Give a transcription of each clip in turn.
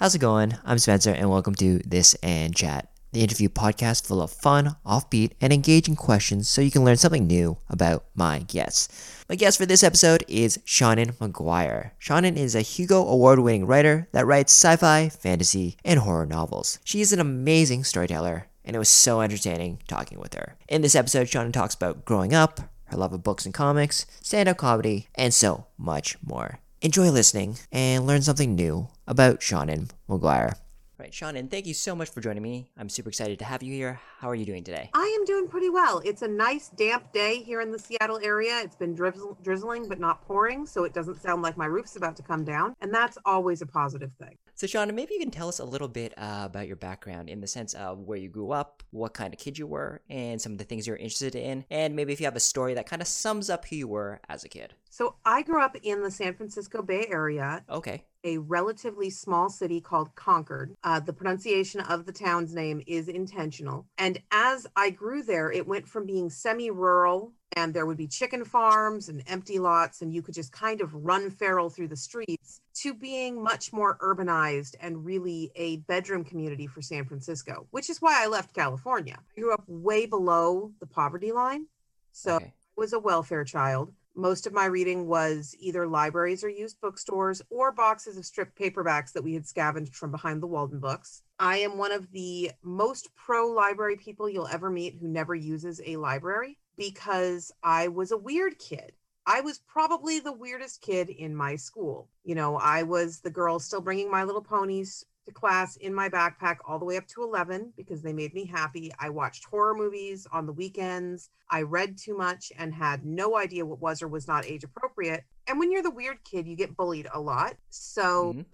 How's it going? I'm Spencer, and welcome to This and Chat, the interview podcast full of fun, offbeat, and engaging questions so you can learn something new about my guests. My guest for this episode is Seanan McGuire. Seanan is a Hugo Award winning writer that writes sci fi, fantasy, and horror novels. She is an amazing storyteller, and it was so entertaining talking with her. In this episode, Seanan talks about growing up, her love of books and comics, stand up comedy, and so much more. Enjoy listening and learn something new about Seanan McGuire. Right, Seanan, thank you so much for joining me. I'm super excited to have you here. How are you doing today? I am doing pretty well. It's a nice damp day here in the Seattle area. It's been drizzle- drizzling but not pouring, so it doesn't sound like my roof's about to come down, and that's always a positive thing. So, Seanan, maybe you can tell us a little bit uh, about your background in the sense of where you grew up, what kind of kid you were, and some of the things you're interested in, and maybe if you have a story that kind of sums up who you were as a kid. So, I grew up in the San Francisco Bay Area, Okay. a relatively small city called Concord. Uh, the pronunciation of the town's name is intentional. And as I grew there, it went from being semi rural and there would be chicken farms and empty lots, and you could just kind of run feral through the streets to being much more urbanized and really a bedroom community for San Francisco, which is why I left California. I grew up way below the poverty line. So okay. I was a welfare child. Most of my reading was either libraries or used bookstores or boxes of stripped paperbacks that we had scavenged from behind the Waldenbooks. I am one of the most pro library people you'll ever meet who never uses a library because I was a weird kid. I was probably the weirdest kid in my school. You know, I was the girl still bringing my little ponies to class in my backpack all the way up to 11 because they made me happy. I watched horror movies on the weekends. I read too much and had no idea what was or was not age appropriate. And when you're the weird kid, you get bullied a lot. So Mhm.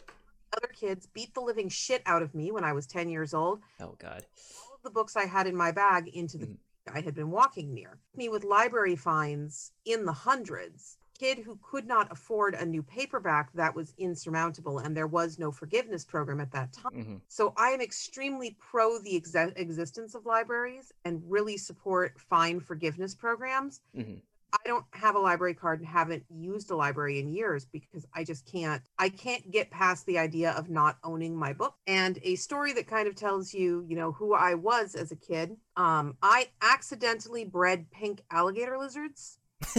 other kids beat the living shit out of me when I was 10 years old. Oh, God. All of the books I had in my bag into the Mhm. I had been walking near. Me with library fines in the hundreds. Kid who could not afford a new paperback that was insurmountable, and there was no forgiveness program at that time. hmm So I am extremely pro the exe- existence of libraries and really support fine forgiveness programs. hmm I don't have a library card and haven't used a library in years because I just can't I can't get past the idea of not owning my book. And a story that kind of tells you, you know, who I was as a kid. Um, I accidentally bred pink alligator lizards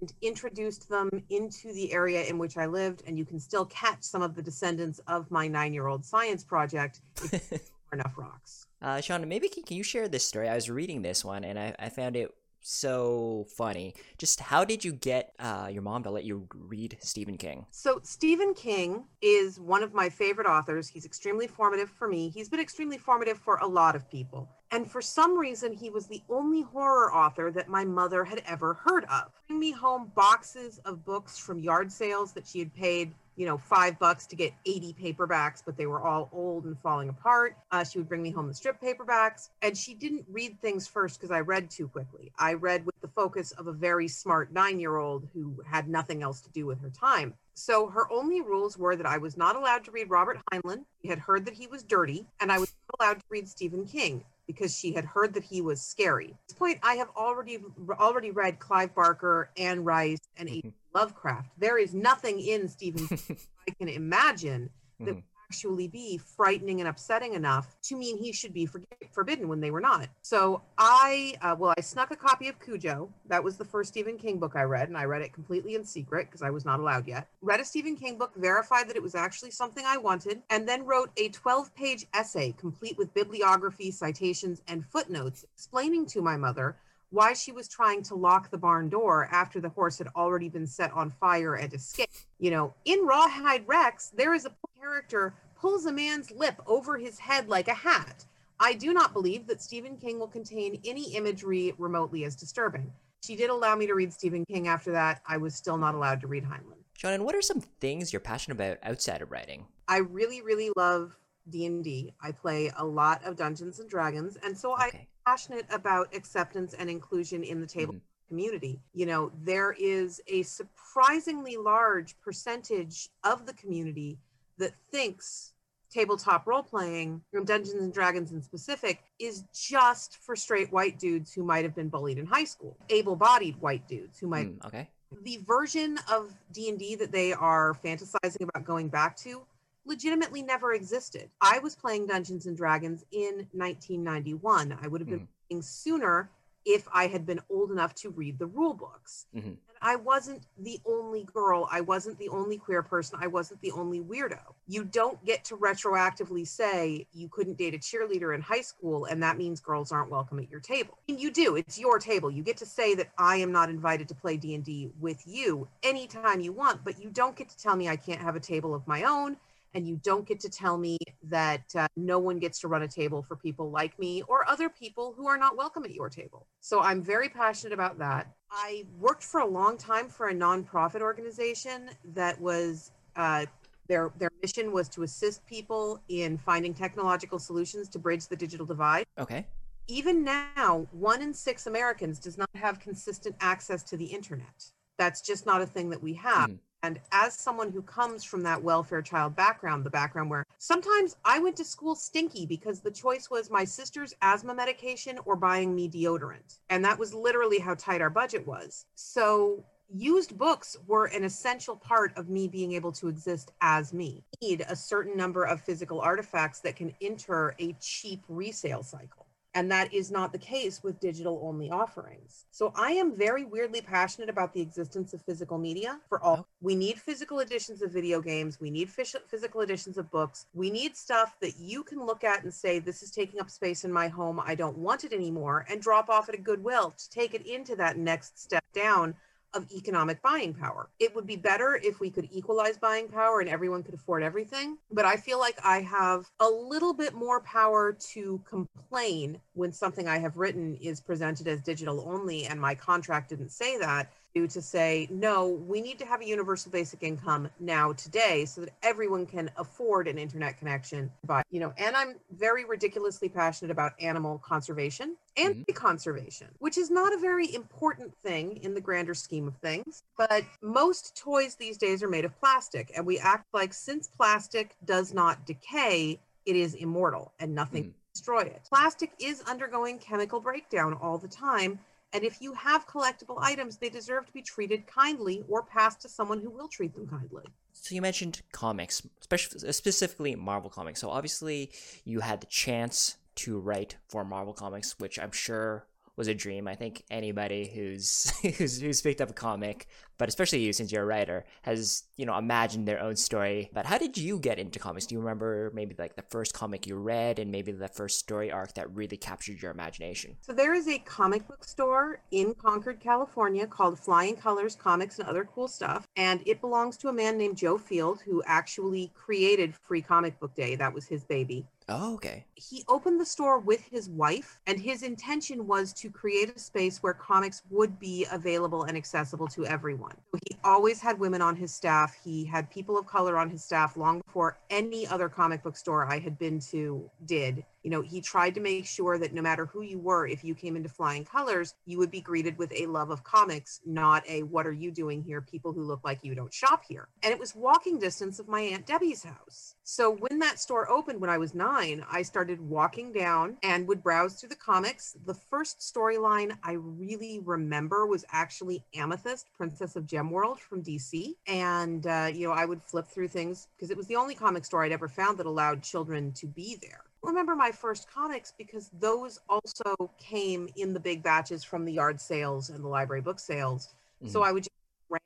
and introduced them into the area in which I lived, and you can still catch some of the descendants of my nine-year-old science project if you enough rocks. Uh, Sean, maybe can, can you share this story? I was reading this one and I, I found it so funny. Just how did you get uh, your mom to let you read Stephen King? So, Stephen King is one of my favorite authors. He's extremely formative for me. He's been extremely formative for a lot of people. And for some reason, he was the only horror author that my mother had ever heard of. Bring me home boxes of books from yard sales that she had paid, you know, five bucks to get 80 paperbacks, but they were all old and falling apart. Uh, she would bring me home the strip paperbacks. And she didn't read things first because I read too quickly. I read with the focus of a very smart nine year old who had nothing else to do with her time. So her only rules were that I was not allowed to read Robert Heinlein. She had heard that he was dirty, and I was not allowed to read Stephen King because she had heard that he was scary. At this point, I have already already read Clive Barker, Anne Rice, and H. Lovecraft. There is nothing in Stephen King I can imagine that Mhm. would actually be frightening and upsetting enough to mean he should be forbidden when they were not. So I, uh, well, I snuck a copy of Cujo. That was the first Stephen King book I read, and I read it completely in secret because I was not allowed yet. Read a Stephen King book, verified that it was actually something I wanted, and then wrote a 12 page essay complete with bibliography, citations, and footnotes explaining to my mother why she was trying to lock the barn door after the horse had already been set on fire and escaped. You know, in Rawhead Rex, there is a character pulls a man's lip over his head like a hat. I do not believe that Stephen King will contain any imagery remotely as disturbing. She did allow me to read Stephen King after that. I was still not allowed to read Heinlein. Seanan what are some things you're passionate about outside of writing? I really, really love D&D. I play a lot of Dungeons and Dragons, and so Okay. Passionate about acceptance and inclusion in the table Mhm. community. You know, there is a surprisingly large percentage of the community that thinks tabletop role playing, from Dungeons and Dragons in specific, is just for straight white dudes who might have been bullied in high school, able-bodied white dudes who might Mm, okay. the version of D&D that they are fantasizing about going back to legitimately never existed. I was playing Dungeons and Dragons in 1991. I would have been Mhm. playing sooner if I had been old enough to read the rule books. Mhm. And I wasn't the only girl. I wasn't the only queer person. I wasn't the only weirdo. You don't get to retroactively say you couldn't date a cheerleader in high school and that means girls aren't welcome at your table. Mean, you do. It's your table. You get to say that I am not invited to play D&D with you anytime you want, but you don't get to tell me I can't have a table of my own and you don't get to tell me that uh, no one gets to run a table for people like me or other people who are not welcome at your table. So I'm very passionate about that. I worked for a long time for a nonprofit organization that was uh, their their mission was to assist people in finding technological solutions to bridge the digital divide. Okay. Even now, one in six Americans does not have consistent access to the internet. That's just not a thing that we have. Mhm. And as someone who comes from that welfare child background, the background where sometimes I went to school stinky because the choice was my sister's asthma medication or buying me deodorant. And that was literally how tight our budget was. So used books were an essential part of me being able to exist as me. Need a certain number of physical artifacts that can enter a cheap resale cycle. And that is not the case with digital only offerings. So I am very weirdly passionate about the existence of physical media for all. We need physical editions of video games. We need physical editions of books. We need stuff that you can look at and say, this is taking up space in my home. I don't want it anymore, and drop off at a Goodwill to take it into that next step down of economic buying power. It would be better if we could equalize buying power and everyone could afford everything. But I feel like I have a little bit more power to complain when something I have written is presented as digital only and my contract didn't say that. To say, no, we need to have a universal basic income now today so that everyone can afford an internet connection. But, you know, and I'm very ridiculously passionate about animal conservation and Mhm. conservation, which is not a very important thing in the grander scheme of things. But most toys these days are made of plastic, and we act like since plastic does not decay, it is immortal and nothing can destroy it. Plastic is undergoing chemical breakdown all the time. And if you have collectible items, they deserve to be treated kindly or passed to someone who will treat them kindly. So you mentioned comics, spec- uh, specifically Marvel comics. So obviously you had the chance to write for Marvel comics, which I'm sure was a dream. I think anybody who's who's, who's picked up a comic, but especially you since you're a writer, has you know imagined their own story. But how did you get into comics? Do you remember maybe like the first comic you read and maybe the first story arc that really captured your imagination? So there is a comic book store in Concord, California called Flying Colors Comics and Other Cool Stuff. And it belongs to a man named Joe Field who actually created Free Comic Book Day. That was his baby. Oh, okay. he opened the store with his wife and his intention was to create a space where comics would be available and accessible to everyone. He always had women on his staff. He had people of color on his staff long before any other comic book store i had been to did you know he tried to make sure that no matter who you were if you came into flying colors you would be greeted with a love of comics not a what are you doing here people who look like you don't shop here and it was walking distance of my aunt debbie's house so when that store opened when i was nine I started walking down and would browse through the comics. The first storyline I really remember was actually Amethyst, Princess of Gemworld from DC. And, uh, you know, I would flip through things because it was the only comic store I'd ever found that allowed children to be there. Remember my first comics because those also came in the big batches from the yard sales and the library book sales. So Mhm. I would just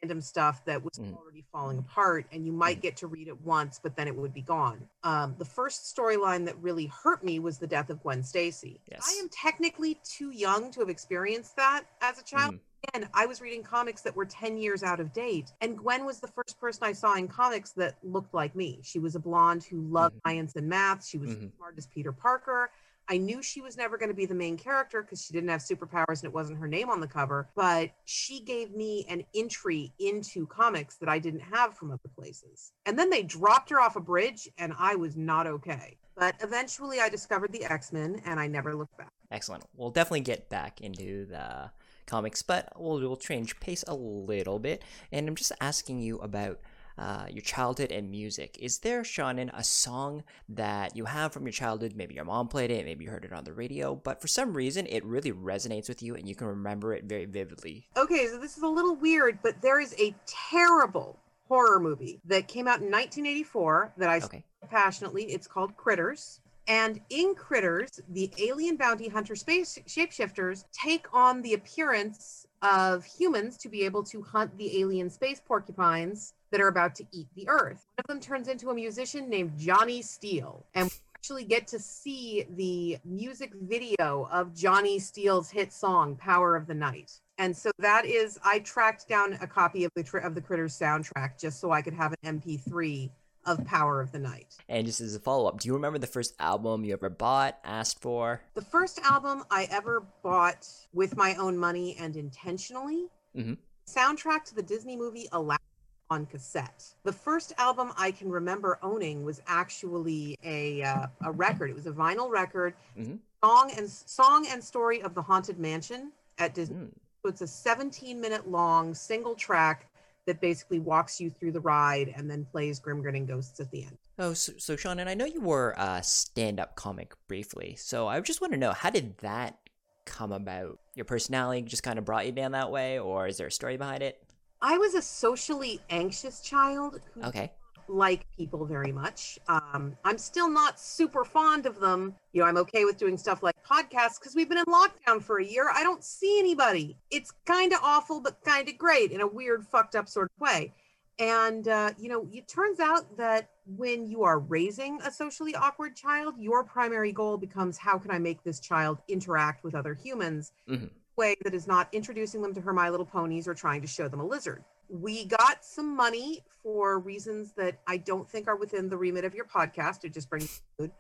random stuff that was Mhm. already falling apart and you might Mhm. get to read it once but then it would be gone um, the first storyline that really hurt me was the death of gwen stacy Yes. i am technically too young to have experienced that as a child Mhm. Again, I was reading comics that were 10 years out of date. And Gwen was the first person I saw in comics that looked like me. She was a blonde who loved Mhm. science and math. She was Mhm. smart as Peter Parker. I knew she was never going to be the main character because she didn't have superpowers and it wasn't her name on the cover, but she gave me an entry into comics that I didn't have from other places. And then they dropped her off a bridge and I was not okay. But eventually I discovered the X Men and I never looked back. Excellent. We'll definitely get back into the comics, but we'll, we'll change pace a little bit. And I'm just asking you about uh, your childhood and music. Is there, Seanan, a song that you have from your childhood? Maybe your mom played it, maybe you heard it on the radio, but for some reason it really resonates with you and you can remember it very vividly. Okay, so this is a little weird, but there is a terrible horror movie that came out in 1984 that I Okay. passionately, it's called Critters. And in Critters, the alien bounty hunter space shapeshifters take on the appearance of humans to be able to hunt the alien space porcupines that are about to eat the Earth. One of them turns into a musician named Johnny Steele. And we actually get to see the music video of Johnny Steele's hit song, Power of the Night. And so that is, I tracked down a copy of the, of the Critters soundtrack just so I could have an MP3 of Power of the Night. And just as a follow up, do you remember the first album you ever bought, asked for? The first album I ever bought with my own money and intentionally, mm-hmm. soundtrack to the Disney movie Aladdin on cassette. The first album I can remember owning was actually a uh, a record. It was a vinyl record, mm-hmm. song and song and story of the Haunted Mansion at Disney. Mm. So it's a 17 minute long single track that basically walks you through the ride and then plays Grim Grinning Ghosts at the end. Oh, so, so Seanan I know you were a stand up comic briefly. So I just want to know how did that come about? Your personality just kind of brought you down that way, or is there a story behind it? I was a socially anxious child who Okay. Like people very much. Um, I'm still not super fond of them. You know, I'm okay with doing stuff like podcasts because we've been in lockdown for a year. I don't see anybody. It's kind of awful, but kind of great in a weird, fucked up sort of way. And, uh, you know, it turns out that when you are raising a socially awkward child, your primary goal becomes how can I make this child interact with other humans Mhm. in a way that is not introducing them to her My Little Ponies or trying to show them a lizard. We got some money for reasons that I don't think are within the remit of your podcast. It just brings food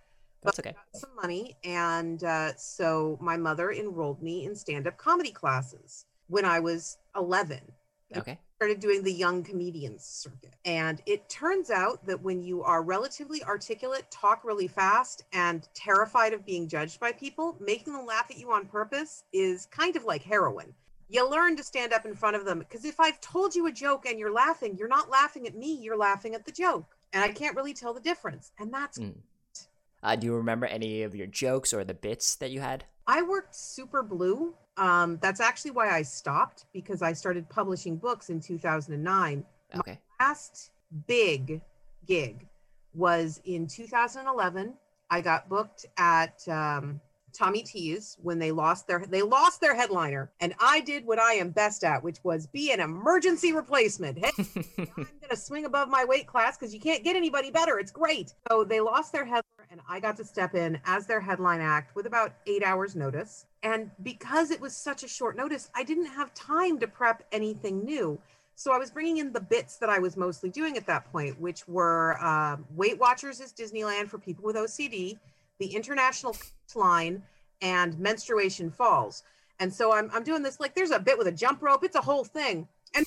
That's okay. some money and uh, so my mother enrolled me in stand-up comedy classes when i was 11 Okay. started doing the young comedians circuit and it turns out that when you are relatively articulate talk really fast and terrified of being judged by people making them laugh at you on purpose is kind of like heroin you learn to stand up in front of them because if i've told you a joke and you're laughing you're not laughing at me you're laughing at the joke and i can't really tell the difference and that's Mm. Uh, do you remember any of your jokes or the bits that you had? I worked super blue. Um, that's actually why I stopped because I started publishing books in 2009. Okay. Last big gig was in 2011. I got booked at um, Tommy T's when they lost their they lost their headliner, and I did what I am best at, which was be an emergency replacement. Hey, I'm gonna swing above my weight class because you can't get anybody better. It's great. So they lost their headliner, and I got to step in as their headline act with about eight hours notice. And because it was such a short notice, I didn't have time to prep anything new. So I was bringing in the bits that I was mostly doing at that point, which were uh, Weight Watchers is Disneyland for people with OCD, the International Line, and Menstruation Falls. And so I'm, I'm doing this like there's a bit with a jump rope, it's a whole thing, and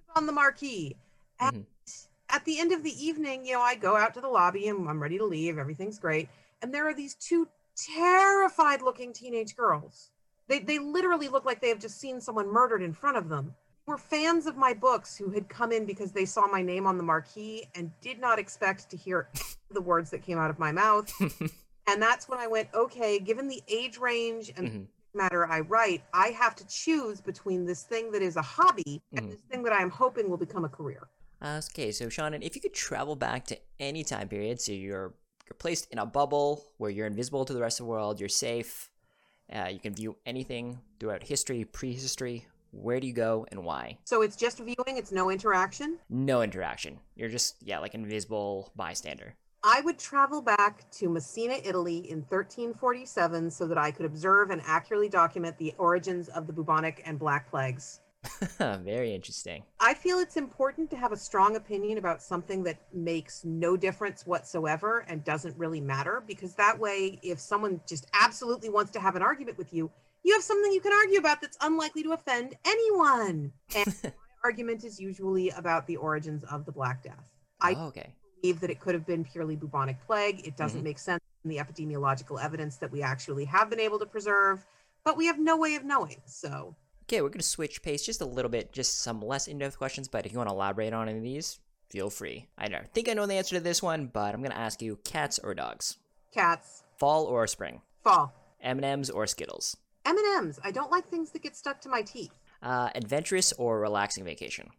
on the marquee. And Mhm. at the end of the evening, you know, I go out to the lobby and I'm ready to leave. Everything's great. And there are these two terrified looking teenage girls. They, they literally look like they have just seen someone murdered in front of them. Were fans of my books who had come in because they saw my name on the marquee and did not expect to hear the words that came out of my mouth. and that's when I went, okay, given the age range and Mhm. matter I write, I have to choose between this thing that is a hobby and Mhm. this thing that I am hoping will become a career. Okay, so Seanan, if you could travel back to any time period, so you're you're placed in a bubble where you're invisible to the rest of the world, you're safe, uh, you can view anything throughout history, prehistory. Where do you go and why? So it's just viewing, it's no interaction. No interaction. You're just yeah, like invisible bystander. I would travel back to Messina, Italy in 1347 so that I could observe and accurately document the origins of the bubonic and black plagues. Very interesting. I feel it's important to have a strong opinion about something that makes no difference whatsoever and doesn't really matter because that way, if someone just absolutely wants to have an argument with you, you have something you can argue about that's unlikely to offend anyone. And my argument is usually about the origins of the Black Death. I oh, okay. Believe that it could have been purely bubonic plague. It doesn't Mhm. make sense in the epidemiological evidence that we actually have been able to preserve, but we have no way of knowing. So Okay, we're gonna switch pace just a little bit, just some less in-depth questions. But if you want to elaborate on any of these, feel free. I don't think I know the answer to this one, but I'm gonna ask you: cats or dogs? cats, Fall or spring? fall. M&Ms or Skittles? M&Ms. I don't like things that get stuck to my teeth. Uh, adventurous or relaxing vacation?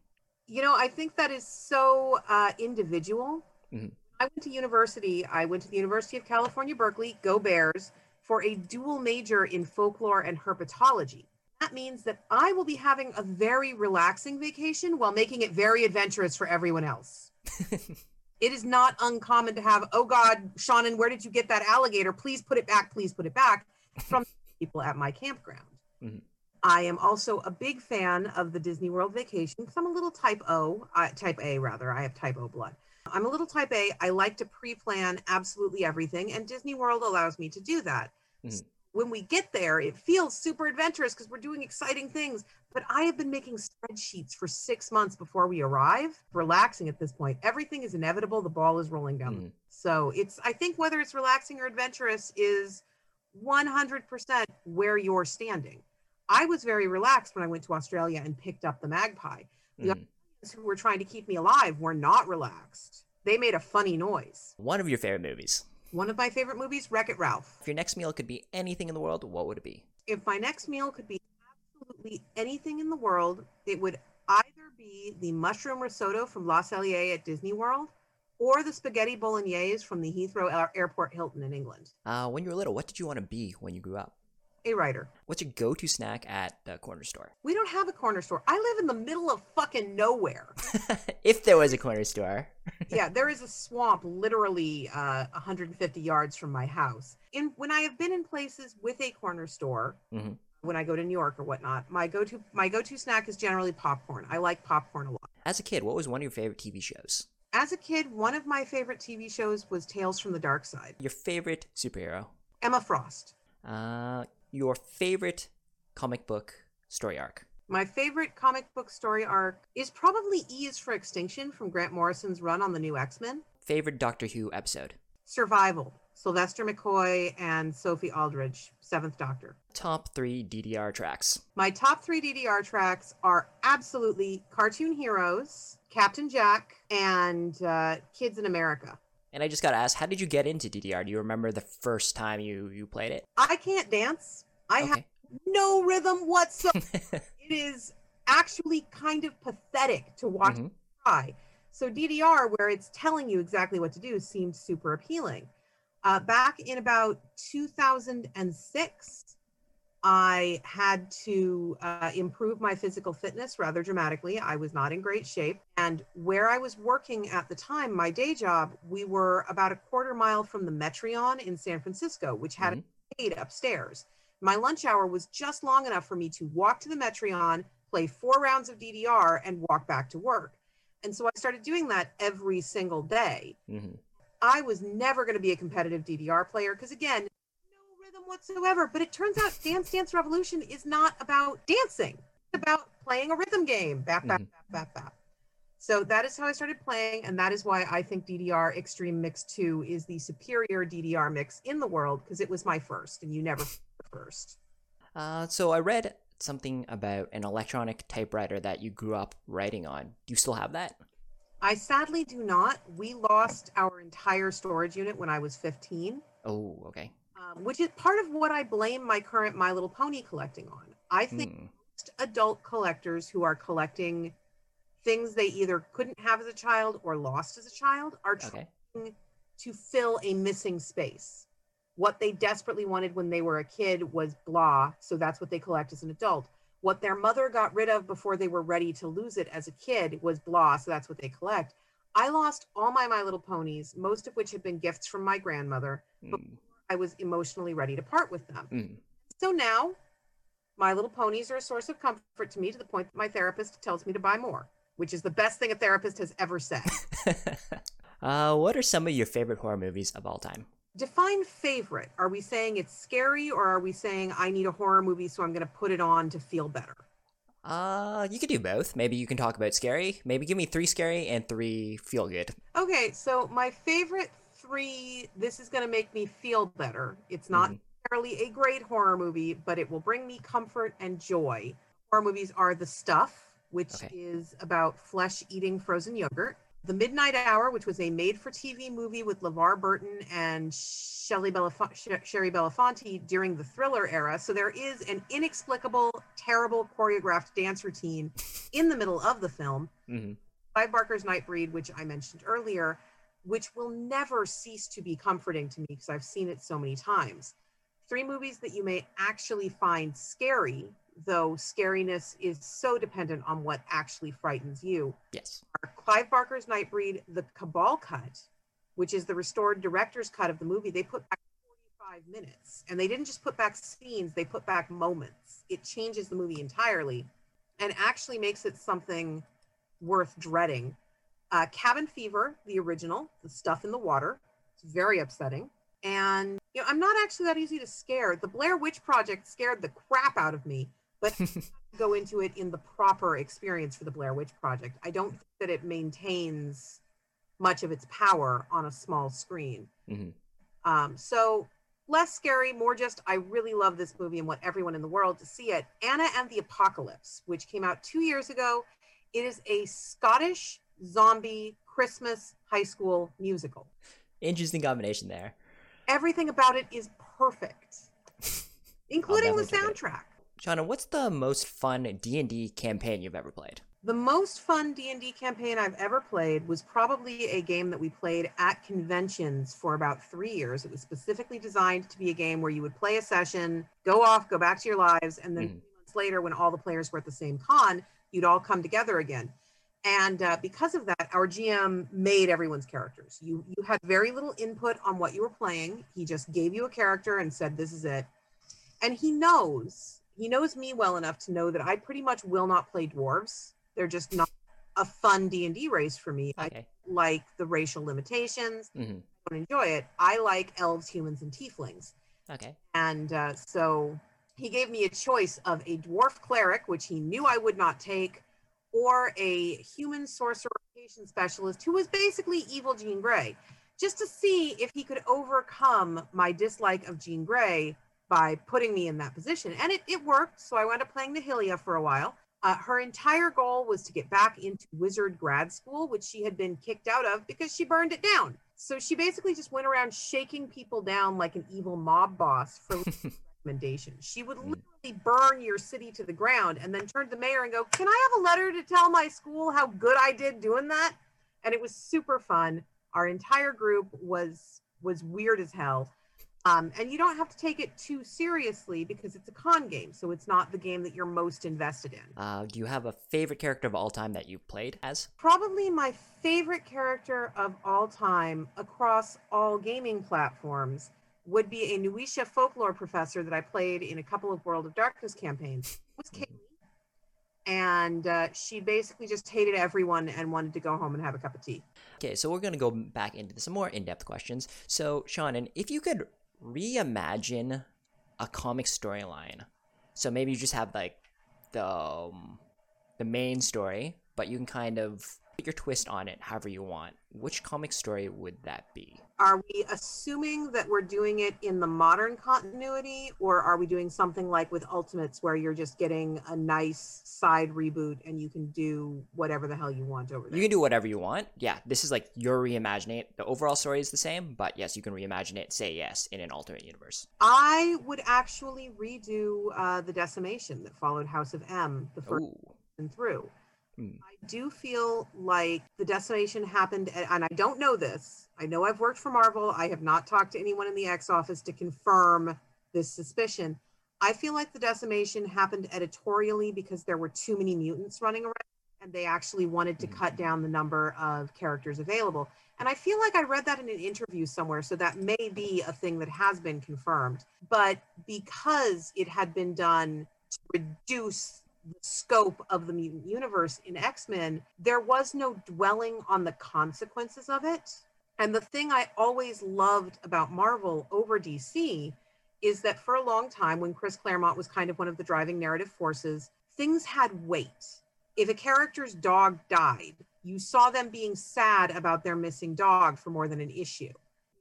You know, I think that is so uh, individual. Mhm. I went to university. I went to the University of California, Berkeley, go Bears, for a dual major in folklore and herpetology. That means that I will be having a very relaxing vacation while making it very adventurous for everyone else. it is not uncommon to have, oh God, Seanan, where did you get that alligator? Please put it back. Please put it back from people at my campground. Mhm. I am also a big fan of the Disney World vacation because I'm a little type O, uh, type A rather. I have type O blood. I'm a little type A. I like to pre plan absolutely everything, and Disney World allows me to do that. Mhm. When we get there, it feels super adventurous because we're doing exciting things. But I have been making spreadsheets for six months before we arrive, relaxing at this point. Everything is inevitable. The ball is rolling down. Mhm. So it's, I think whether it's relaxing or adventurous is 100% where you're standing. I was very relaxed when I went to Australia and picked up the magpie The- Mhm. Who were trying to keep me alive were not relaxed. They made a funny noise. One of your favorite movies. One of my favorite movies, Wreck It Ralph. If your next meal could be anything in the world, what would it be? If my next meal could be absolutely anything in the world, it would either be the mushroom risotto from Le Cellier at Disney World or the spaghetti bolognese from the Heathrow Airport Hilton in England. Uh, when you were little, what did you want to be when you grew up? A writer. What's your go-to snack at the corner store? We don't have a corner store. I live in the middle of fucking nowhere. if there was a corner store. yeah, there is a swamp literally uh, 150 yards from my house. In when I have been in places with a corner store, Mhm. when I go to New York or whatnot, my go-to my go-to snack is generally popcorn. I like popcorn a lot. As a kid, what was one of your favorite TV shows? As a kid, one of my favorite TV shows was Tales from the Dark Side. Your favorite superhero? Emma Frost. Uh, your favorite comic book story arc? My favorite comic book story arc is probably E is for Extinction from Grant Morrison's run on the new X-Men. Favorite Doctor Who episode? Survival. Sylvester McCoy and Sophie Aldred, Seventh Doctor. Top three DDR tracks. My top three DDR tracks are absolutely Cartoon Heroes, Captain Jack, and uh, Kids in America. And I just gotta ask, how did you get into DDR? Do you remember the first time you you played it? I can't dance. I have no rhythm whatsoever. it is actually kind of pathetic to watch Mhm. try. So DDR, where it's telling you exactly what to do, seemed super appealing. Uh, back in about 2006, I had to uh, improve my physical fitness rather dramatically. I was not in great shape. And where I was working at the time, my day job, we were about a quarter mile from the Metreon in San Francisco, which had Mhm. a arcade upstairs. My lunch hour was just long enough for me to walk to the Metreon, play four rounds of DDR, and walk back to work. And so I started doing that every single day. Mhm. I was never going to be a competitive DDR player because, again, no rhythm whatsoever. But it turns out Dance Dance Revolution is not about dancing, it's about playing a rhythm game. Bap, bap, Mhm. bap, bap, bap. So that is how I started playing. And that is why I think DDR Extreme Mix 2 is the superior DDR mix in the world because it was my first and you never Uh, so I read something about an electronic typewriter that you grew up writing on. Do you still have that? I sadly do not. We lost our entire storage unit when I was 15. Oh, okay. um, which is part of what I blame my current My Little Pony collecting on. I think Hmm. most adult collectors who are collecting things they either couldn't have as a child or lost as a child are trying Okay. to fill a missing space. What they desperately wanted when they were a kid was blah, so that's what they collect as an adult. What their mother got rid of before they were ready to lose it as a kid was blah, so that's what they collect. I lost all my My Little Ponies, most of which had been gifts from my grandmother. Hmm. I was emotionally ready to part with them. Hmm. So now, My Little Ponies are a source of comfort to me to the point that my therapist tells me to buy more, which is the best thing a therapist has ever said. uh, what are some of your favorite horror movies of all time? Define favorite. Are we saying it's scary or are we saying I need a horror movie so I'm going to put it on to feel better? Uh, you could do both. Maybe you can talk about scary. Maybe give me three scary and three feel good. Okay, so my favorite three, this is going to make me feel better. It's not Mhm. necessarily a great horror movie, but it will bring me comfort and joy. Horror movies are The Stuff, which Okay. is about flesh eating frozen yogurt. The Midnight Hour, which was a made for TV movie with LeVar Burton and Shelley Sh- Shari Belafonte during the thriller era. So there is an inexplicable, terrible choreographed dance routine in the middle of the film. hmm Clive Barker's Nightbreed, which I mentioned earlier, which will never cease to be comforting to me because I've seen it so many times. Three movies that you may actually find scary, though scariness is so dependent on what actually frightens you. Yes. Are Clive Barker's Nightbreed, the Cabal cut, which is the restored director's cut of the movie. They put back 45 minutes, and they didn't just put back scenes; they put back moments. It changes the movie entirely, and actually makes it something worth dreading. Uh, Cabin Fever, the original, the stuff in the water, it's very upsetting. And you know, I'm not actually that easy to scare. The Blair Witch Project scared the crap out of me, but go into it in the proper experience for the Blair Witch Project. I don't think that it maintains much of its power on a small screen. Mhm. Um, so less scary, more just I really love this movie and want everyone in the world to see it. Anna and the Apocalypse, which came out two years ago. It is a Scottish zombie Christmas high school musical. Interesting combination there. Everything about it is perfect, including the definitely check it. soundtrack. Seanan, what's the most fun D and D campaign you've ever played? The most fun D&D campaign I've ever played was probably a game that we played at conventions for about 3 years. It was specifically designed to be a game where you would play a session, go off, go back to your lives and then three months later when all the players were at the same con, you'd all come together again. And uh, because of that, our GM made everyone's characters. You you had very little input on what you were playing. He just gave you a character and said, "This is it." And he knows he knows me well enough to know that I pretty much will not play dwarves. They're just not a fun D and D race for me. I like the racial limitations. hmm I don't enjoy it. I like elves, humans, and tieflings. Okay. And uh, so he gave me a choice of a dwarf cleric, which he knew I would not take, or a human sorcerer patient specialist who was basically evil Jean Grey, just to see if he could overcome my dislike of Jean Grey by putting me in that position. And it, it worked. So I wound up playing Nahilia for a while. Uh, her entire goal was to get back into wizard grad school, which she had been kicked out of because she burned it down. So she basically just went around shaking people down like an evil mob boss for recommendations. She would Mm. literally burn your city to the ground and then turn to the mayor and go, Can I have a letter to tell my school how good I did doing that? And it was super fun. Our entire group was was weird as hell. Um, and you don't have to take it too seriously because it's a con game, so it's not the game that you're most invested in. Uh, do you have a favorite character of all time that you've played as? Probably my favorite character of all time across all gaming platforms would be a Nuwisha folklore professor that I played in a couple of World of Darkness campaigns. It was Kaylee. And uh, she basically just hated everyone and wanted to go home and have a cup of tea. Okay, so we're gonna go back into some more in-depth questions. So, Seanan if you could reimagine a comic storyline, so maybe you just have like the um, the main story, but you can kind of your twist on it however you want. Which comic story would that be? Are we assuming that we're doing it in the modern continuity, or are we doing something like with Ultimates where you're just getting a nice side reboot and you can do whatever the hell you want over there? You can do whatever you want. Yeah, this is like you're reimagining it. The overall story is the same, but yes, you can reimagine it. Say yes in an alternate universe. I would actually redo uh, the decimation that followed House of M the first Ooh. season through. Hmm. I do feel like the decimation happened, and I don't know this. I know I've worked for Marvel. I have not talked to anyone in the X office to confirm this suspicion. I feel like the decimation happened editorially because there were too many mutants running around, and they actually wanted to Hmm. cut down the number of characters available. And I feel like I read that in an interview somewhere, so that may be a thing that has been confirmed. But because it had been done to reduce the scope of the mutant universe in X-Men, there was no dwelling on the consequences of it. And the thing I always loved about Marvel over DC is that for a long time, when Chris Claremont was kind of one of the driving narrative forces, things had weight. If a character's dog died, you saw them being sad about their missing dog for more than an issue.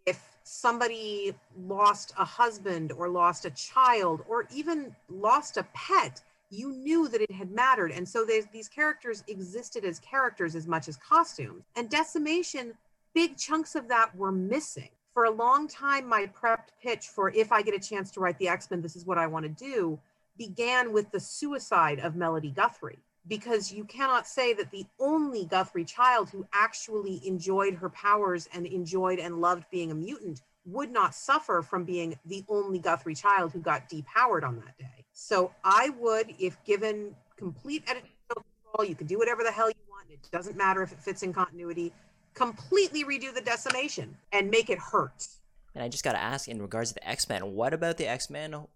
If somebody lost a husband or lost a child or even lost a pet, you knew that it had mattered. And so there's, these characters existed as characters as much as costumes. And Decimation, big chunks of that were missing. For a long time, my prepped pitch for if I get a chance to write the X Men, this is what I want to do, began with the suicide of Melody Guthrie. because you cannot say that the only Guthrie child who actually enjoyed her powers and enjoyed and loved being a mutant would not suffer from being the only Guthrie child who got depowered on that day. So I would, if given complete editorial control, you can do whatever the hell you want. It doesn't matter if it fits in continuity. Completely redo the decimation and make it hurt. And I just got to ask, in regards to the X Men, what about the X Men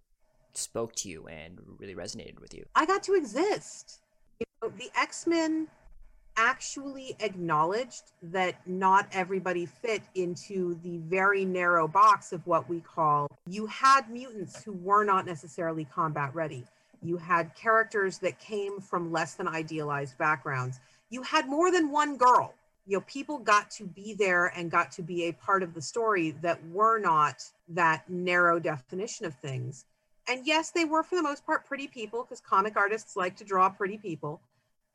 spoke to you and really resonated with you? I got to exist. You know, the X Men actually acknowledged that not everybody fit into the very narrow box of what we call you had mutants who were not necessarily combat ready. You had characters that came from less than idealized backgrounds. You had more than one girl. You know, people got to be there and got to be a part of the story that were not that narrow definition of things. And yes, they were for the most part pretty people because comic artists like to draw pretty people.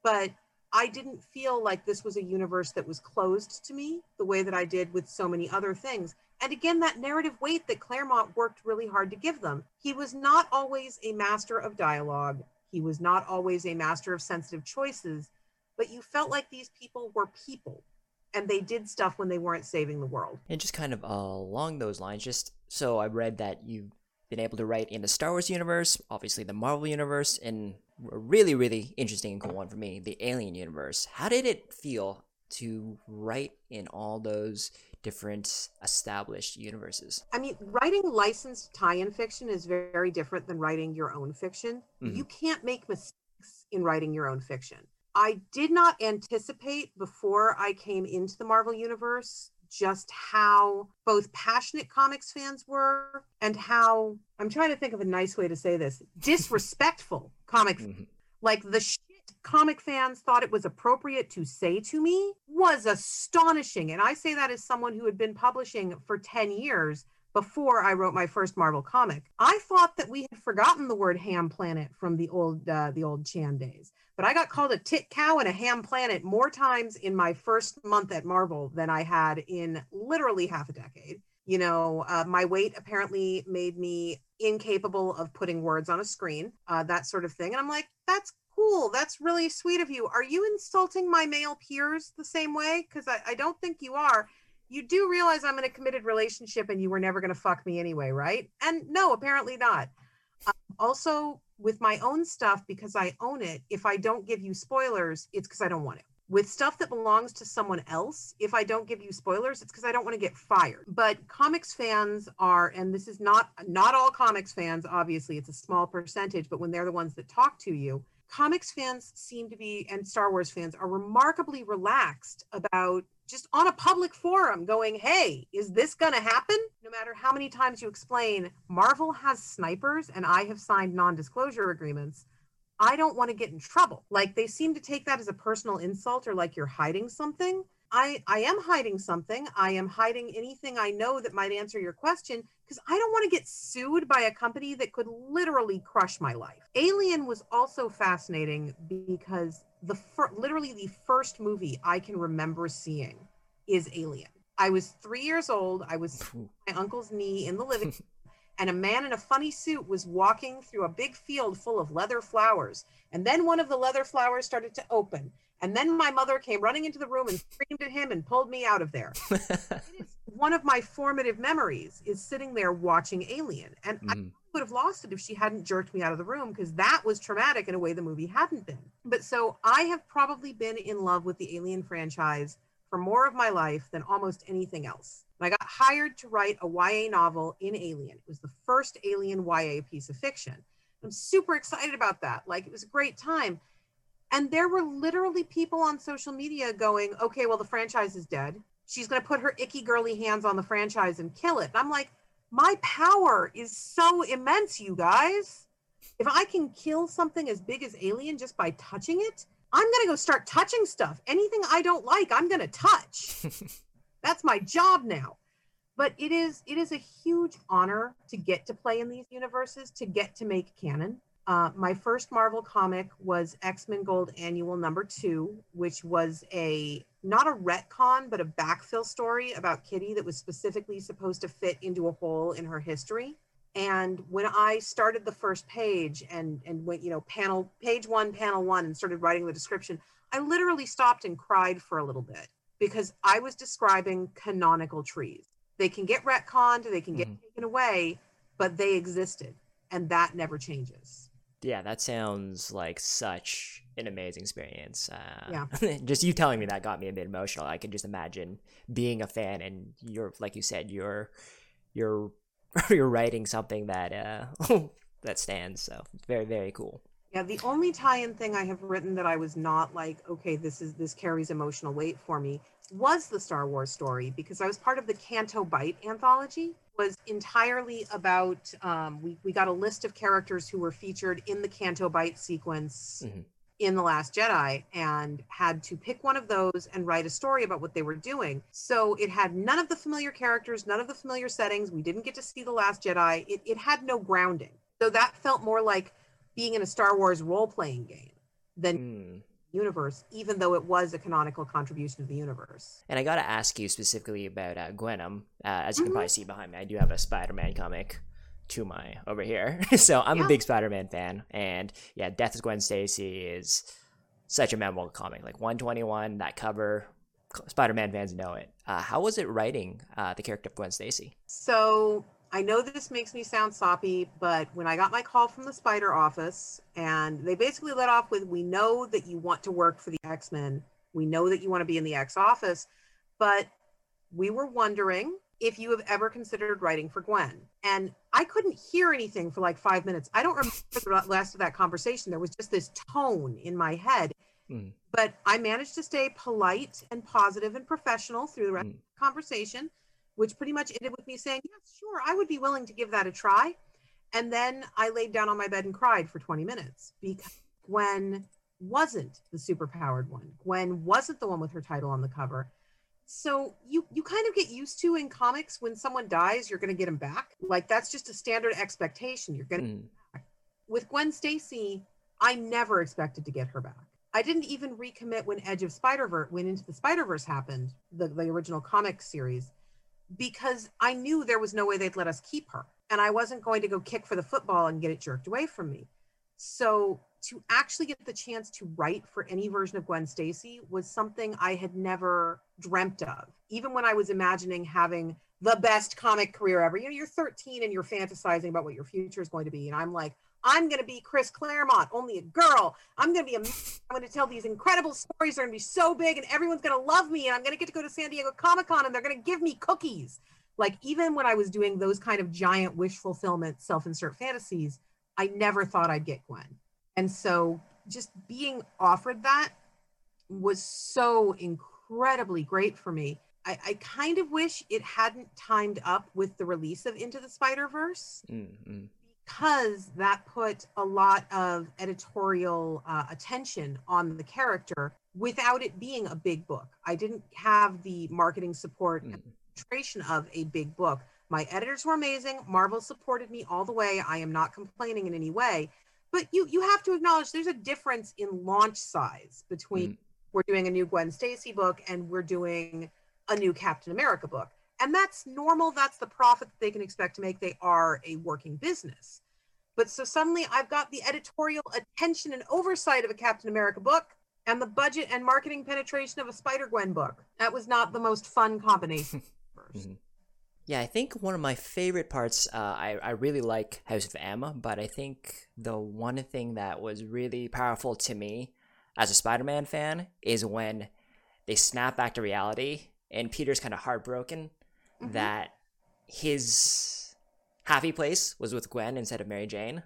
But I didn't feel like this was a universe that was closed to me the way that I did with so many other things. And again, that narrative weight that Claremont worked really hard to give them. He was not always a master of dialogue, he was not always a master of sensitive choices, but you felt like these people were people and they did stuff when they weren't saving the world. And just kind of along those lines, just so I read that you've been able to write in the Star Wars universe, obviously the Marvel universe, and a really, really interesting and cool one for me, the Alien universe. How did it feel to write in all those different established universes? I mean, writing licensed tie in fiction is very different than writing your own fiction. Mm-hmm. You can't make mistakes in writing your own fiction. I did not anticipate before I came into the Marvel Universe just how both passionate comics fans were and how I'm trying to think of a nice way to say this disrespectful comic mm-hmm. like the shit comic fans thought it was appropriate to say to me was astonishing and I say that as someone who had been publishing for 10 years before I wrote my first Marvel comic. I thought that we had forgotten the word ham planet from the old uh, the old Chan days. But I got called a tit cow and a ham planet more times in my first month at Marvel than I had in literally half a decade. You know, uh, my weight apparently made me incapable of putting words on a screen, uh, that sort of thing. And I'm like, that's cool. That's really sweet of you. Are you insulting my male peers the same way? Because I, I don't think you are you do realize I'm in a committed relationship and you were never going to fuck me anyway, right? And no, apparently not. Also, with my own stuff, because I own it, if I don't give you spoilers, it's because I don't want it. With stuff that belongs to someone else, if I don't give you spoilers, it's because I don't want to get fired. But comics fans are, and this is not not all comics fans, obviously, it's a small percentage, but when they're the ones that talk to you, comics fans seem to be, and Star Wars fans are remarkably relaxed about just on a public forum going, hey, is this going to happen? No matter how many times you explain, Marvel has snipers and I have signed non disclosure agreements. I don't want to get in trouble. Like they seem to take that as a personal insult or like you're hiding something. I, I am hiding something. I am hiding anything I know that might answer your question because I don't want to get sued by a company that could literally crush my life. Alien was also fascinating because the fir- literally the first movie I can remember seeing is Alien. I was three years old. I was on my uncle's knee in the living room, and a man in a funny suit was walking through a big field full of leather flowers. And then one of the leather flowers started to open. And then my mother came running into the room and screamed at him and pulled me out of there. one of my formative memories is sitting there watching Alien. And mm. I. would have lost it if she hadn't jerked me out of the room because that was traumatic in a way the movie hadn't been. But so I have probably been in love with the Alien franchise for more of my life than almost anything else. I got hired to write a YA novel in Alien. It was the first Alien YA piece of fiction. I'm super excited about that. Like, it was a great time. And there were literally people on social media going, okay, well, the franchise is dead. She's going to put her icky, girly hands on the franchise and kill it. And I'm like, my power is so immense, you guys. If I can kill something as big as Alien just by touching it, I'm going to go start touching stuff. Anything I don't like, I'm going to touch. That's my job now. But it is it is a huge honor to get to play in these universes, to get to make canon. Uh, my first Marvel comic was X Men Gold Annual Number Two, which was a not a retcon, but a backfill story about Kitty that was specifically supposed to fit into a hole in her history. And when I started the first page and and went, you know, panel page one, panel one, and started writing the description, I literally stopped and cried for a little bit because I was describing canonical trees. They can get retconned, they can get Mhm. taken away, but they existed, and that never changes. Yeah, that sounds like such an amazing experience. Uh, Yeah. just you telling me that got me a bit emotional. I can just imagine being a fan and you're, like you said, you're, you're, you're writing something that, uh, that stands. So very, very cool. Yeah, the only tie-in thing I have written that I was not like, okay, this is this carries emotional weight for me was the Star Wars story because I was part of the Canto Bight anthology. Was entirely about um, we we got a list of characters who were featured in the Canto Bight sequence Mhm. In the Last Jedi and had to pick one of those and write a story about what they were doing. So it had none of the familiar characters, none of the familiar settings. We didn't get to see the Last Jedi. It it had no grounding. So that felt more like being in a Star Wars role playing game than Mm. universe, even though it was a canonical contribution of the universe. And I got to ask you specifically about uh, Gwenum. Uh, as you can probably see behind me, I do have a Spider-Man comic to my over here. so I'm Yeah. a big Spider-Man fan, and yeah, Death is Gwen Stacy is such a memorable comic. Like 121, that cover, Spider-Man fans know it. Uh, how was it writing uh, the character of Gwen Stacy? So I know this makes me sound soppy, but when I got my call from the Spider office, and they basically let off with, We know that you want to work for the X Men. We know that you want to be in the X office, but we were wondering if you have ever considered writing for Gwen. And I couldn't hear anything for like five minutes. I don't remember the last of that conversation. There was just this tone in my head. Mm. But I managed to stay polite and positive and professional through the rest Mm. of the conversation, which pretty much ended with me saying, Yes, sure, I would be willing to give that a try. And then I laid down on my bed and cried for 20 minutes because Gwen wasn't the superpowered one. Gwen wasn't the one with her title on the cover. So you you kind of get used to in comics when someone dies, you're going to get him back. Like that's just a standard expectation. You're going to Mm. with Gwen Stacy, I never expected to get her back. I didn't even recommit when Edge of Spider Verse, when Into the Spider Verse happened, the, the original comic series, because I knew there was no way they'd let us keep her. And I wasn't going to go kick for the football and get it jerked away from me. So to actually get the chance to write for any version of Gwen Stacy was something I had never dreamt of. Even when I was imagining having the best comic career ever. You know, you're 13 and you're fantasizing about what your future is going to be. And I'm like, I'm going to be Chris Claremont, only a girl. I'm going to be a, I'm going to tell these incredible stories. They're going to be so big and everyone's going to love me. And I'm going to get to go to San Diego Comic Con and they're going to give me cookies. Like, even when I was doing those kind of giant wish fulfillment self insert fantasies, I never thought I'd get Gwen. And so just being offered that was so incredibly great for me. I, I kind of wish it hadn't timed up with the release of Into the Spider Verse Mm, mm. because that put a lot of editorial uh, attention on the character without it being a big book. I didn't have the marketing support Mm. and penetration of a big book. My editors were amazing. Marvel supported me all the way. I am not complaining in any way. But you you have to acknowledge there's a difference in launch size between Mm. we're doing a new Gwen Stacy book and we're doing a new Captain America book. And that's normal. That's the profit that they can expect to make. They are a working business. But so suddenly I've got the editorial attention and oversight of a Captain America book and the budget and marketing penetration of a Spider Gwen book. That was not the most fun combination. first. Yeah, I think one of my favorite parts, uh, I, I really like House of M, but I think the one thing that was really powerful to me as a Spider Man fan is when they snap back to reality and Peter's kind of heartbroken Mhm. that his happy place was with Gwen instead of Mary Jane.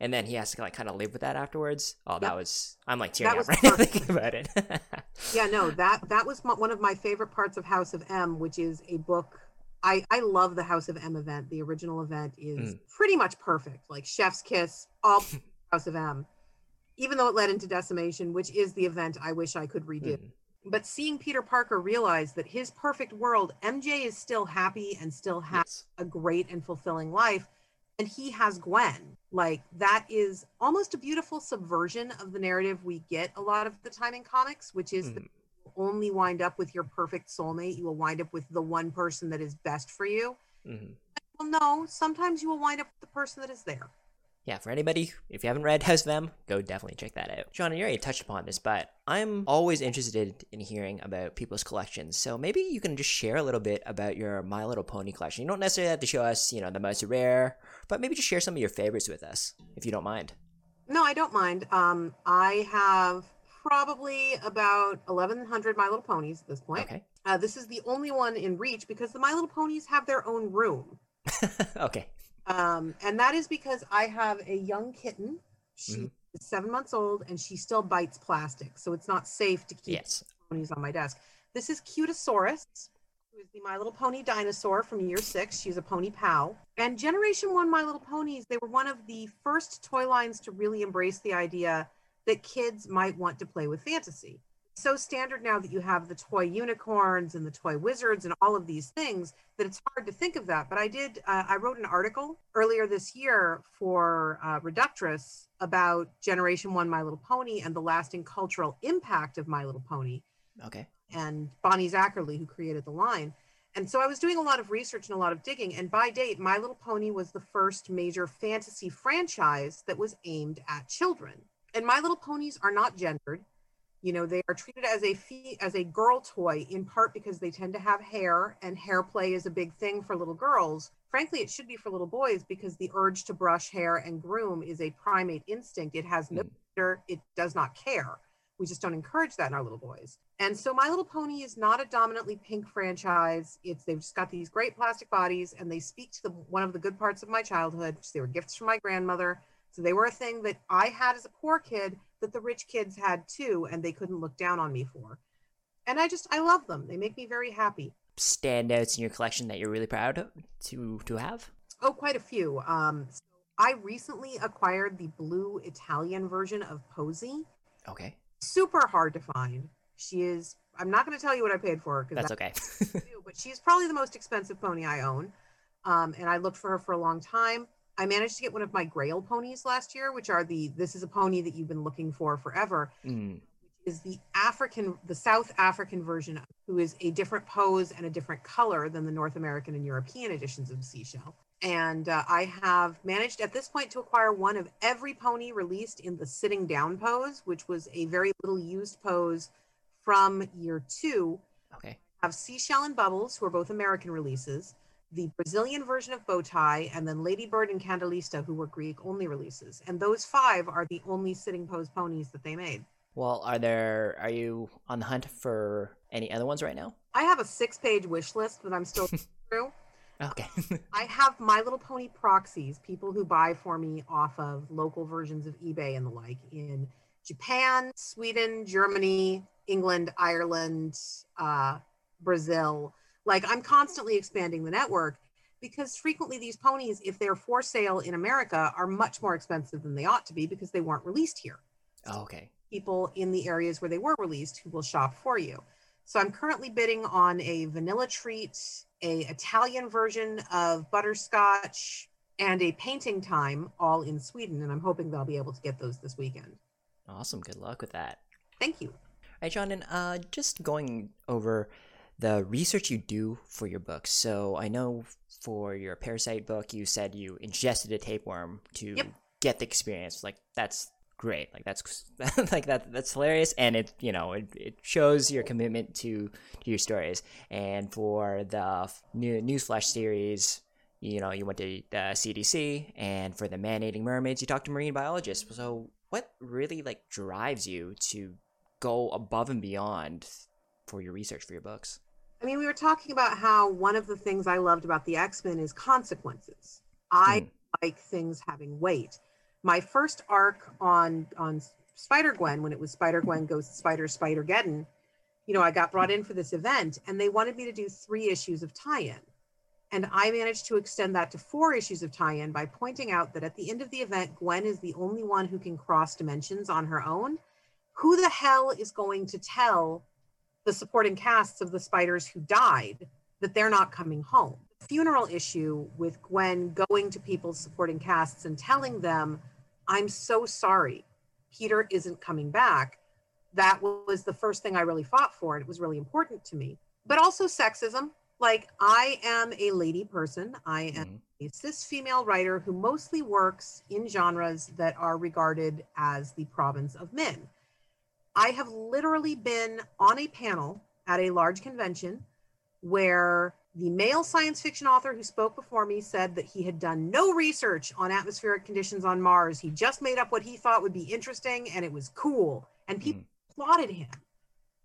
And then he has to like kind of live with that afterwards. Oh, that was I'm like tearing up right now thinking about it. yeah no that that was one of my favorite parts of house of m which is a book i i love the house of m event the original event is Mm. pretty much perfect like chef's kiss all house of m even though it led into decimation which is the event i wish i could redo Mm. but seeing peter parker realize that his perfect world mj is still happy and still has Yes. a great and fulfilling life and he has gwen like that is almost a beautiful subversion of the narrative we get a lot of the time in comics which is Mm. Only wind up with your perfect soulmate you will wind up with the one person that is best for you Mhm. Well, no, sometimes you will wind up with the person that is there. Yeah, for anybody, if you haven't read House of M, go definitely check that out. John, you already touched upon this, but I'm always interested in hearing about people's collections. So maybe you can just share a little bit about your My Little Pony collection. You don't necessarily have to show us, you know, the most rare, but maybe just share some of your favorites with us, if you don't mind. No, I don't mind. Um, I have probably about 1,100 My Little Ponies at this point. Okay. Uh, this is the only one in reach because the My Little Ponies have their own room. okay. Um, and that is because I have a young kitten. She Mhm. seven months old and she still bites plastic. So it's not safe to keep Yes. ponies on my desk. This is Cutasaurus, who is the My Little Pony dinosaur from year six. She's a pony pal. And Generation One My Little Ponies, they were one of the first toy lines to really embrace the idea that kids might want to play with fantasy. It's so standard now that you have the toy unicorns and the toy wizards and all of these things that it's hard to think of that. But I did, uh, I wrote an article earlier this year for uh, Reductress about Generation One My Little Pony and the lasting cultural impact of My Little Pony Okay. and Bonnie Zacherle, who created the line. And so I was doing a lot of research and a lot of digging. And by date, My Little Pony was the first major fantasy franchise that was aimed at children. And My Little Ponies are not gendered. You know, they are treated as a fee- as a girl toy in part because they tend to have hair, and hair play is a big thing for little girls. Frankly, it should be for little boys because the urge to brush hair and groom is a primate instinct. It has no Mm. gender. It does not care. We just don't encourage that in our little boys. And so My Little Pony is not a dominantly pink franchise. It's they've just got these great plastic bodies and they speak to the one of the good parts of my childhood, which they were gifts from my grandmother. So they were a thing that I had as a poor kid that the rich kids had too, and they couldn't look down on me for. And I just I love them. They make me very happy. Standouts in your collection that you're really proud of to to have? Oh, quite a few. Um, so I recently acquired the blue Italian version of Posey. Okay. Super hard to find. She is. I'm not going to tell you what I paid for her because That's okay. do, but she's probably the most expensive pony I own. Um, and I looked for her for a long time. I managed to get one of my Grail ponies last year, which are the this is a pony that you've been looking for forever. Mm, Is the African, the South African version, who is a different pose and a different color than the North American and European editions of Seashell. And uh, I have managed at this point to acquire one of every pony released in the sitting down pose, which was a very little used pose from year two okay. have Seashell and Bubbles, who are both American releases, the Brazilian version of Bowtie, and then Ladybird and Candalista, who were Greek only releases. And those five are the only sitting pose ponies that they made. Well, are there are you on the hunt for any other ones right now? I have a six page wish list that I'm still through. Okay. I have My Little Pony proxies, people who buy for me off of local versions of eBay and the like in Japan, Sweden, Germany, England, Ireland, uh, Brazil. Like I'm constantly expanding the network because frequently these ponies, if they're for sale in America, are much more expensive than they ought to be because they weren't released here. okay. People in the areas where they were released who will shop for you. So I'm currently bidding on a vanilla treat, a Italian version of butterscotch, and a painting time all in Sweden. And I'm hoping that I'll be able to get those this weekend. Awesome. Good luck with that. Thank you. All right, John, and uh, just going over the research you do for your books. So I know for your Parasite book, you said you ingested a tapeworm to Yep. get the experience. Like that's great. Like that's like that. That's hilarious, and it you know it, it shows your commitment to to your stories. And for the f- new Newsflesh series. You know, you went to uh, the CDC, and for the man-eating mermaids, you talked to marine biologists. So, what really like drives you to go above and beyond for your research for your books. I mean, we were talking about how one of the things I loved about the X Men is consequences. I Mm. like things having weight. My first arc on on Spider Gwen, when it was Spider Gwen goes Spider Spider Geddon, you know, I got brought in for this event, and they wanted me to do three issues of tie-in, and I managed to extend that to four issues of tie-in by pointing out that at the end of the event, Gwen is the only one who can cross dimensions on her own. Who the hell is going to tell the supporting casts of the spiders who died that they're not coming home. The Funeral issue with Gwen going to people's supporting casts and telling them, I'm so sorry, Peter isn't coming back. That was the first thing I really fought for, and it was really important to me. But also sexism. Like, I am a lady person. I am Mhm. a cis female writer who mostly works in genres that are regarded as the province of men. I have literally been on a panel at a large convention where the male science fiction author who spoke before me said that he had done no research on atmospheric conditions on Mars. He just made up what he thought would be interesting and it was cool. And people applauded him.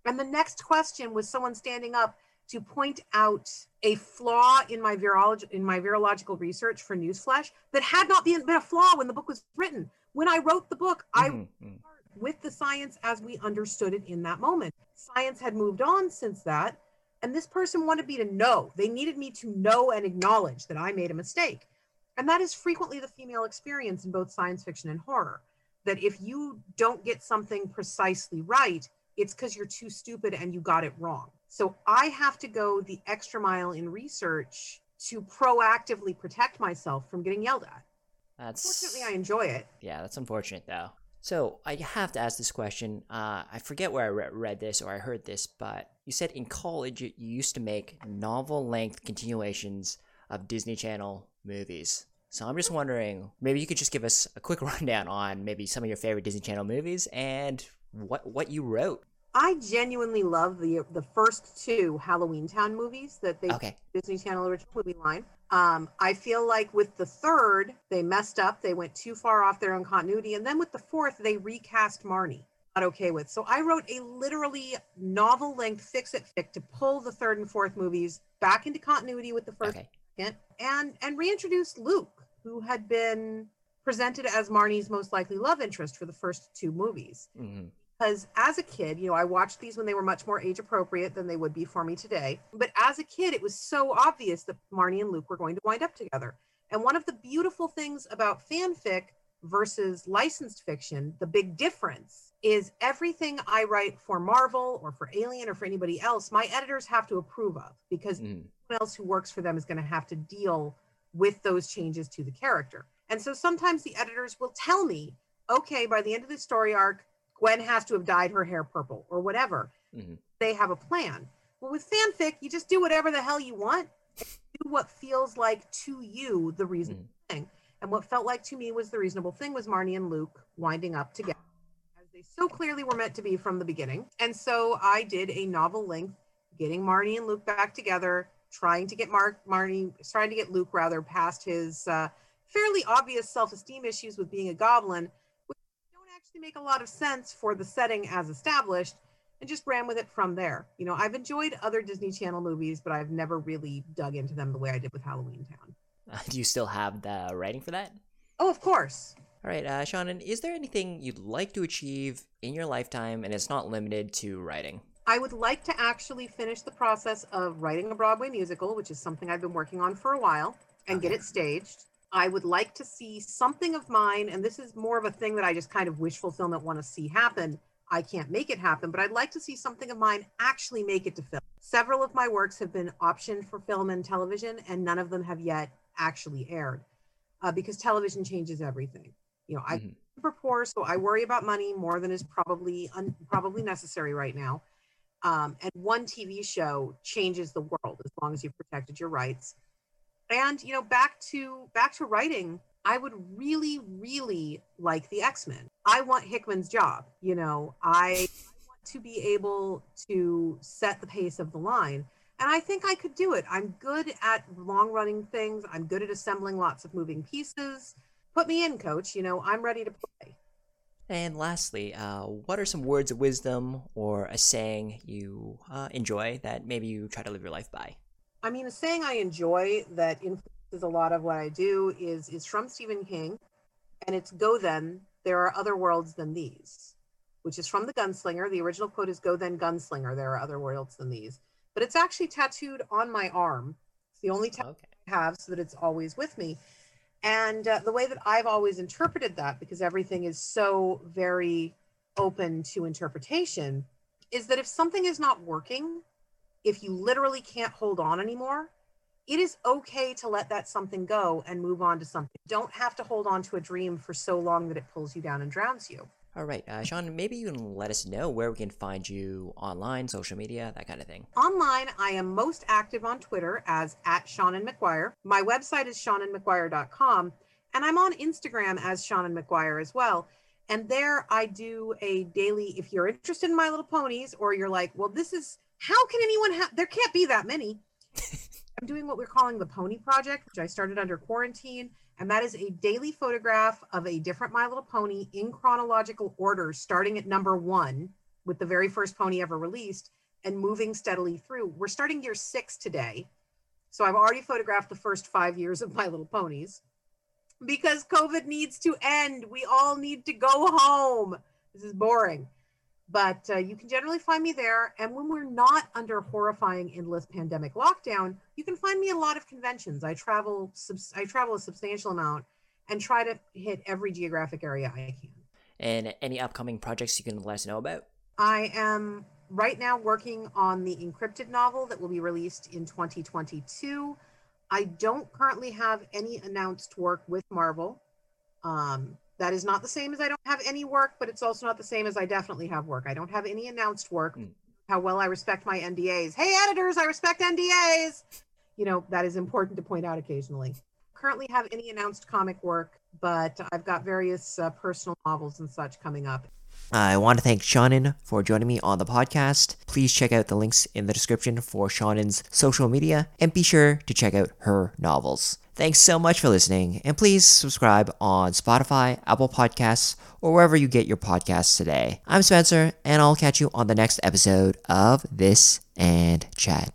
And the next question was someone standing up to point out a flaw in my virology in my virological research for Newsflesh that had not been, been a flaw when the book was written. When I wrote the book, I Mhm, mhm. With the science as we understood it in that moment. Science had moved on since that, and this person wanted me to know. They needed me to know and acknowledge that I made a mistake. And that is frequently the female experience in both science fiction and horror. That if you don't get something precisely right, it's because you're too stupid and you got it wrong. So I have to go the extra mile in research to proactively protect myself from getting yelled at. That's Fortunately, I enjoy it. Yeah, that's unfortunate though. So I have to ask this question. Uh, I forget where I re- read this or I heard this, but you said in college you used to make novel-length continuations of Disney Channel movies. So I'm just wondering, maybe you could just give us a quick rundown on maybe some of your favorite Disney Channel movies and what what you wrote. I genuinely love the the first two Halloween Town movies that they Okay. Disney Channel original movie line. Um, I feel like with the third, they messed up. They went too far off their own continuity, and then with the fourth, they recast Marnie. Not okay with. So I wrote a literally novel length fix it fic to pull the third and fourth movies back into continuity with the first Okay. and and reintroduce Luke, who had been presented as Marnie's most likely love interest for the first two movies hmm because as a kid, you know, I watched these when they were much more age appropriate than they would be for me today. But as a kid, it was so obvious that Marnie and Luke were going to wind up together. And one of the beautiful things about fanfic versus licensed fiction, the big difference is everything I write for Marvel or for Alien or for anybody else, my editors have to approve of because hmm anyone else who works for them is going to have to deal with those changes to the character. And so sometimes the editors will tell me, okay, by the end of the story arc, Gwen has to have dyed her hair purple or whatever. Mhm. They have a plan. Well, with fanfic, you just do whatever the hell you want, do what feels like to you the reasonable thing. And what felt like to me was the reasonable thing was Marnie and Luke winding up together, as they so clearly were meant to be from the beginning. And so I did a novel length, getting Marnie and Luke back together, trying to get Mark Marnie, trying to get Luke rather past his uh, fairly obvious self-esteem issues with being a goblin, which make a lot of sense for the setting as established, and just ran with it from there. You know, I've enjoyed other Disney Channel movies, but I've never really dug into them the way I did with Halloween Town. do you still have the writing for that? Oh, of course. All right, uh, Seanan, is there anything you'd like to achieve in your lifetime and it's not limited to writing? I would like to actually finish the process of writing a Broadway musical, which is something I've been working on for a while, and get it staged. I would like to see something of mine, and this is more of a thing that I just kind of wish fulfillment want to see happen. I can't make it happen, but I'd like to see something of mine actually make it to film. Several of my works have been optioned for film and television, and none of them have yet actually aired uh, because television changes everything. You know, I Mhm. super poor, so I worry about money more than is probably un- probably necessary right now. Um, and one TV show changes the world as long as you've protected your rights. And you know, back to back to writing, I would really, really like the X Men. I want Hickman's job. You know, I, I want to be able to set the pace of the line. And I think I could do it. I'm good at long running things. I'm good at assembling lots of moving pieces. Put me in, coach. You know, I'm ready to play. And lastly, uh, what are some words of wisdom or a saying you uh, enjoy that maybe you try to live your life by? I mean, a saying I enjoy that influences a lot of what I do is is from Stephen King, and it's "Go then, there are other worlds than these," which is from The Gunslinger. The original quote is "Go then, gunslinger, there are other worlds than these," but it's actually tattooed on my arm. It's the only tattoo Okay. I have, so that it's always with me. And uh, the way that I've always interpreted that, because everything is so very open to interpretation, is that if something is not working, if you literally can't hold on anymore, it is okay to let that something go and move on to something. Don't have to hold on to a dream for so long that it pulls you down and drowns you. All right, uh, Sean, maybe you can let us know where we can find you online, social media, that kind of thing. Online, I am most active on Twitter as at Seanan McGuire. My website is seananmcguire.com, and I'm on Instagram as Seanan McGuire as well. And there I do a daily, if you're interested in My Little Ponies, or you're like, well, this is, how can anyone have, there can't be that many. I'm doing what we're calling the Pony Project, which I started under quarantine. And that is a daily photograph of a different My Little Pony in chronological order, starting at number one with the very first pony ever released and moving steadily through. We're starting year six today. So I've already photographed the first five years of My Little Ponies because COVID needs to end. We all need to go home. This is boring. But uh, you can generally find me there. And when we're not under horrifying endless pandemic lockdown, you can find me at a lot of conventions. I travel, subs- I travel a substantial amount and try to hit every geographic area I can. And any upcoming projects you can let us know about? I am right now working on the InCryptid novel that will be released in 2022. I don't currently have any announced work with Marvel. Um, that is not the same as I don't have any work, but it's also not the same as I definitely have work. I don't have any announced work. Mm. How well I respect my NDAs. Hey, editors, I respect NDAs. You know, that is important to point out occasionally. Currently have any announced comic work, but I've got various uh, personal novels and such coming up. I want to thank Seanan for joining me on the podcast. Please check out the links in the description for Seanan's social media and be sure to check out her novels. Thanks so much for listening, and please subscribe on Spotify, Apple Podcasts, or wherever you get your podcasts today. I'm Spencer, and I'll catch you on the next episode of This and Chat.